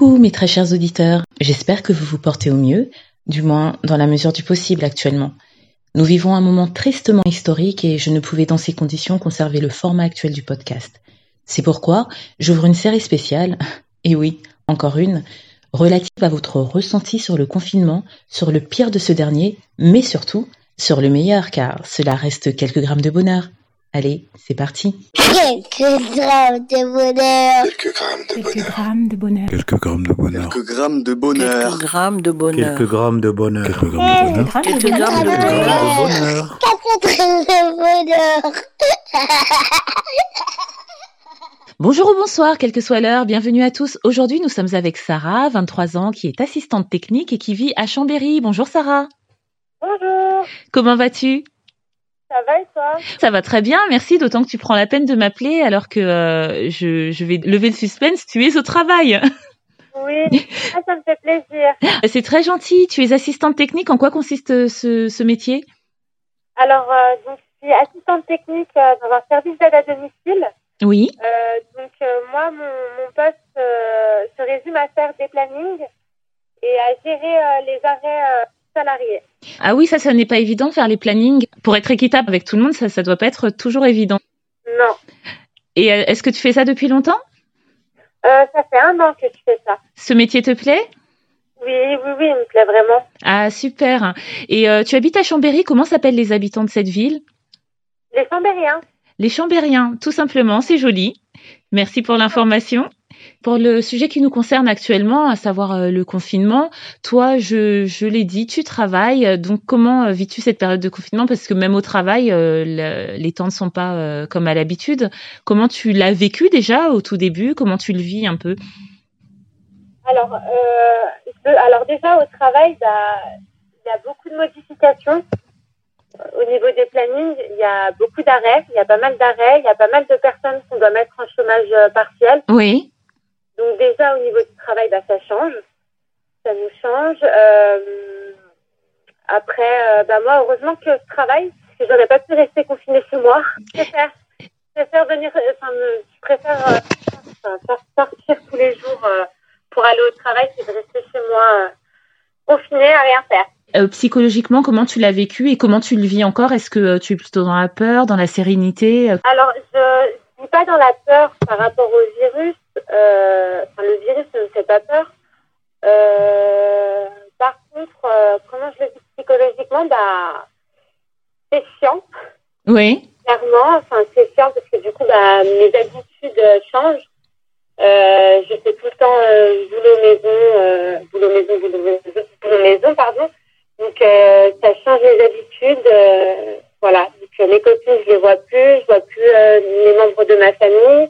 Coucou mes très chers auditeurs, j'espère que vous vous portez au mieux, du moins dans la mesure du possible actuellement. Nous vivons un moment tristement historique et je ne pouvais dans ces conditions conserver le format actuel du podcast. C'est pourquoi j'ouvre une série spéciale, et oui, encore une, relative à votre ressenti sur le confinement, sur le pire de ce dernier, mais surtout sur le meilleur car cela reste quelques grammes de bonheur. Allez, c'est parti. Quelques grammes de bonheur. Quelques grammes de Quelques bonheur. grammes de bonheur. Quelques grammes de bonheur. Quelques grammes de bonheur. Quelques grammes de bonheur. Quelques grammes de bonheur. Quelques grammes de bonheur. Quelques grammes de Quelques bonheur. grammes de bonheur. Quatre grammes de bonheur. Bonjour ou bonsoir, quelle que soit l'heure, bienvenue à tous. Aujourd'hui, nous sommes avec Sarah, 23 ans, qui est assistante technique et qui vit à Chambéry. Bonjour Sarah. Bonjour, Comment vas-tu ça va et toi? Ça va très bien, merci, d'autant que tu prends la peine de m'appeler alors que euh, je, je vais lever le suspense, tu es au travail. Oui, ah, ça me fait plaisir. C'est très gentil, tu es assistante technique, en quoi consiste euh, ce, ce métier? Alors, euh, donc, je suis assistante technique euh, dans un service d'aide à domicile. Oui, Euh, donc, euh, moi, mon, mon poste euh, se résume à faire des plannings et à gérer euh, les arrêts euh, salariés. Ah oui, ça, ça n'est pas évident de faire les plannings. Pour être équitable avec tout le monde, ça, ça doit pas être toujours évident. Non, Et euh, est-ce que tu fais ça depuis longtemps? Euh, ça fait un an que je fais ça. Ce métier te plaît? Oui, oui, oui, il me plaît vraiment. Ah, super. Et euh, tu habites à Chambéry, comment s'appellent les habitants de cette ville? Les Chambériens. Les Chambériens, tout simplement, c'est joli. Merci pour l'information. Pour le sujet qui nous concerne actuellement, à savoir euh, le confinement, toi, je, je l'ai dit, tu travailles. Donc, comment euh, vis-tu cette période de confinement? Parce que même au travail, euh, le- les temps ne sont pas comme à l'habitude. Comment tu l'as vécu déjà au tout début? Comment tu le vis un peu? Alors, euh, alors déjà au travail, il y a beaucoup de modifications. Au niveau des plannings, il y a beaucoup d'arrêts, il y a pas mal d'arrêts, il y a pas mal de personnes qu'on doit mettre en chômage partiel. Oui. Donc déjà au niveau du travail, bah, ça change, ça nous change. Euh, après, euh, bah, moi, heureusement que je travaille, parce que j'aurais pas pu rester confinée chez moi. Je préfère, je préfère venir, euh, enfin, je préfère euh, sortir tous les jours pour aller au travail, c'est de rester chez moi confinée à rien faire. Euh, psychologiquement, comment tu l'as vécu et comment tu le vis encore? Est-ce que euh, tu es plutôt dans la peur, dans la sérénité Alors, je ne suis pas dans la peur par rapport au virus. Euh, enfin, le virus ne me fait pas peur. Euh, par contre, euh, comment je le vis psychologiquement bah, C'est chiant, Oui. clairement. Enfin, c'est chiant parce que du coup, bah, mes habitudes changent. Euh, je fais tout le temps euh, boulot maison, euh, boulot maison, boulot maison, boulot maison, pardon. Donc, ça change mes habitudes. voilà. Donc, mes copines, je les vois plus. Je vois plus les membres de ma famille.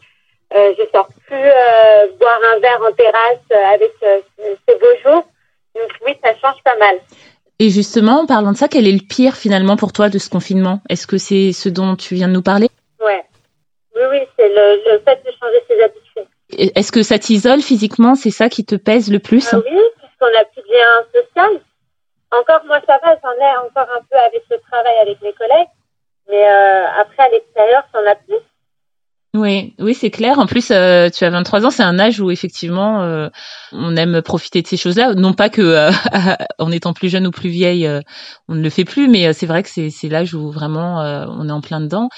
Euh, je sors plus euh, boire un verre en terrasse euh, avec euh, ces beaux jours. Donc, oui, ça change pas mal. Et justement, en parlant de ça, quel est le pire finalement pour toi de ce confinement? Est-ce que c'est ce dont tu viens de nous parler? Ouais. Oui, oui, c'est le, le fait de changer ses habitudes. Est-ce que ça t'isole physiquement? C'est ça qui te pèse le plus Ah oui, puisqu'on n'a plus de lien social. Encore, moi, ça va, j'en ai encore un peu avec le travail, avec mes collègues. Mais euh, après, à l'extérieur, t'en as plus. Oui, oui, c'est clair. En plus, euh, tu as 23 ans, c'est un âge où effectivement, euh, on aime profiter de ces choses-là. Non pas que euh, en étant plus jeune ou plus vieille, euh, on ne le fait plus, mais euh, c'est vrai que c'est c'est l'âge où vraiment euh, on est en plein dedans.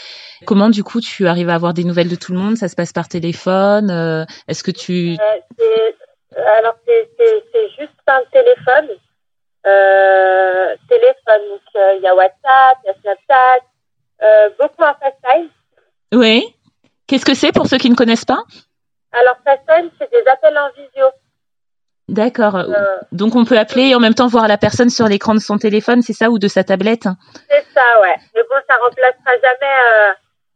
Comment du coup tu arrives à avoir des nouvelles de tout le monde? Ça se passe par téléphone euh, Est-ce que tu c'est- alors, c'est c'est- c'est juste par le téléphone. Euh, téléphone, donc euh, il y a WhatsApp, il y a Snapchat, euh, beaucoup en FaceTime. Oui. Qu'est-ce que c'est pour ceux qui ne connaissent pas? Alors, FaceTime, c'est des appels en visio. D'accord. Euh, Donc on peut appeler et en même temps voir la personne sur l'écran de son téléphone, c'est ça, ou de sa tablette? C'est ça, ouais. Mais bon, ça remplacera jamais euh,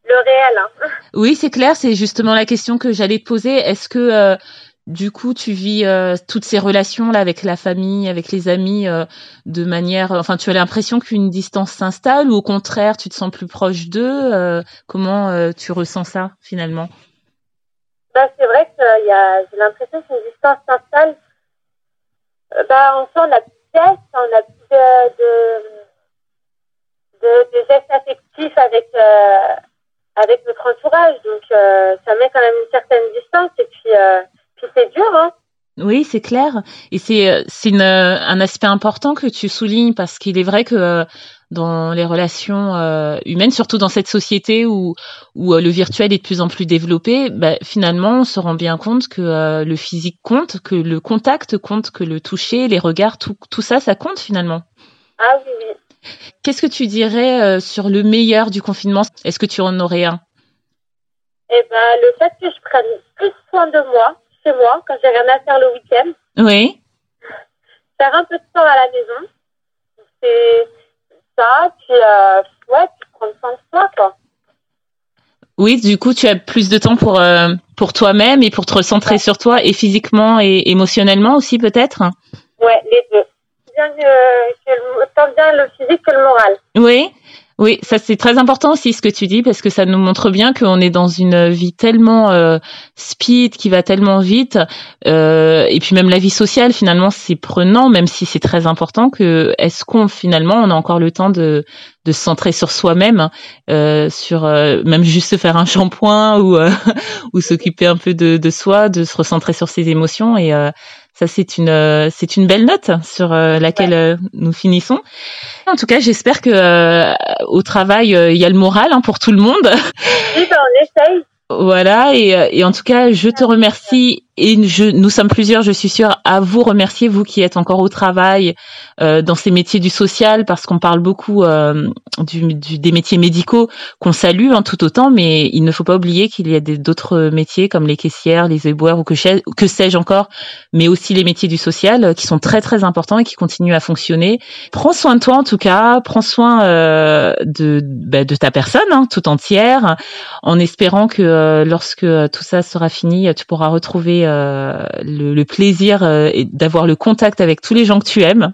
le réel. Hein. Oui, c'est clair, c'est justement la question que j'allais te poser. Est-ce que euh, du coup tu vis euh, toutes ces relations là avec la famille, avec les amis euh, de manière enfin tu as l'impression qu'une distance s'installe ou au contraire tu te sens plus proche d'eux euh, comment euh, tu ressens ça finalement? Bah, c'est vrai que euh, y a, j'ai l'impression qu'une distance s'installe. Euh, bah, on a plus de gestes, on a plus de, de, de, de gestes affectifs avec, euh, avec notre entourage. Donc, euh, ça met quand même une certaine distance. Et euh, puis c'est dur, hein. Oui, c'est clair. Et c'est c'est un aspect important que tu soulignes parce qu'il est vrai que dans les relations euh, humaines, surtout dans cette société où, où euh, le virtuel est de plus en plus développé, bah, finalement, on se rend bien compte que euh, le physique compte, que le contact compte, que le toucher, les regards, tout, tout ça, ça compte finalement. Ah oui, oui. Qu'est-ce que tu dirais sur le meilleur du confinement? Est-ce que tu en aurais un? Eh ben, le fait que je prenne plus soin de moi, chez moi, quand j'ai rien à faire le week-end. Oui. Faire un peu de temps à la maison. C'est ça, puis euh, ouais, puis prendre soin de soi, quoi. Oui, du coup, tu as plus de temps pour euh, pour toi-même et pour te recentrer sur toi et physiquement et émotionnellement aussi peut-être? Ouais, les deux. Bien que, que tant bien le physique que le moral. Oui. Oui, ça c'est très important aussi ce que tu dis parce que ça nous montre bien qu'on est dans une vie tellement euh, speed qui va tellement vite euh, et puis même la vie sociale finalement c'est prenant même si c'est très important que est-ce qu'on finalement on a encore le temps de de se centrer sur soi-même euh, sur euh, même juste se faire un shampoing ou euh, ou s'occuper un peu de, de soi de se recentrer sur ses émotions et ça, c'est une, euh, c'est une belle note sur euh, laquelle euh, nous finissons. En tout cas, j'espère que au travail, il y a le moral hein, pour tout le monde. Oui, ben, on essaye. Voilà, et, et, en tout cas, je te remercie et je, nous sommes plusieurs, je suis sûre, à vous remercier, vous qui êtes encore au travail euh, dans ces métiers du social, parce qu'on parle beaucoup euh, du, du, des métiers médicaux qu'on salue hein, tout autant, mais il ne faut pas oublier qu'il y a d'autres métiers comme les caissières, les éboueurs ou que, sais-je encore, mais aussi les métiers du social euh, qui sont très très importants et qui continuent à fonctionner. Prends soin de toi en tout cas, prends soin euh, de, bah, de ta personne hein, tout entière, en espérant que euh, lorsque tout ça sera fini, tu pourras retrouver euh, le, plaisir euh, d'avoir le contact avec tous les gens que tu aimes.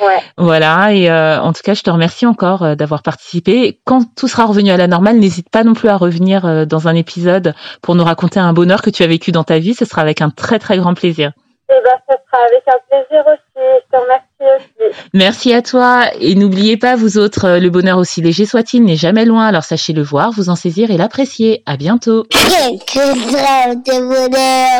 Ouais. Voilà, et euh, en tout cas, je te remercie encore d'avoir participé. Quand tout sera revenu à la normale, n'hésite pas non plus à revenir dans un épisode pour nous raconter un bonheur que tu as vécu dans ta vie. Ce sera avec un très très grand plaisir. Eh ben, ce sera avec un plaisir aussi. Je te remercie aussi. Merci à toi. Et n'oubliez pas, vous autres, le bonheur aussi léger soit-il n'est jamais loin. Alors sachez le voir, vous en saisir et l'apprécier. À bientôt. Quelques grammes de bonheur.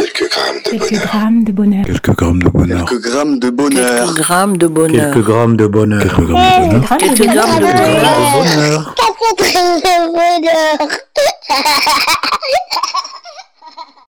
Quelques grammes de bonheur. Quelques grammes de bonheur. Quelques grammes de bonheur. Quelques grammes de bonheur. Quelques grammes de bonheur. Quelques grammes de bonheur. Quelques grammes de bonheur. bonheur. Quatre grammes de bonheur.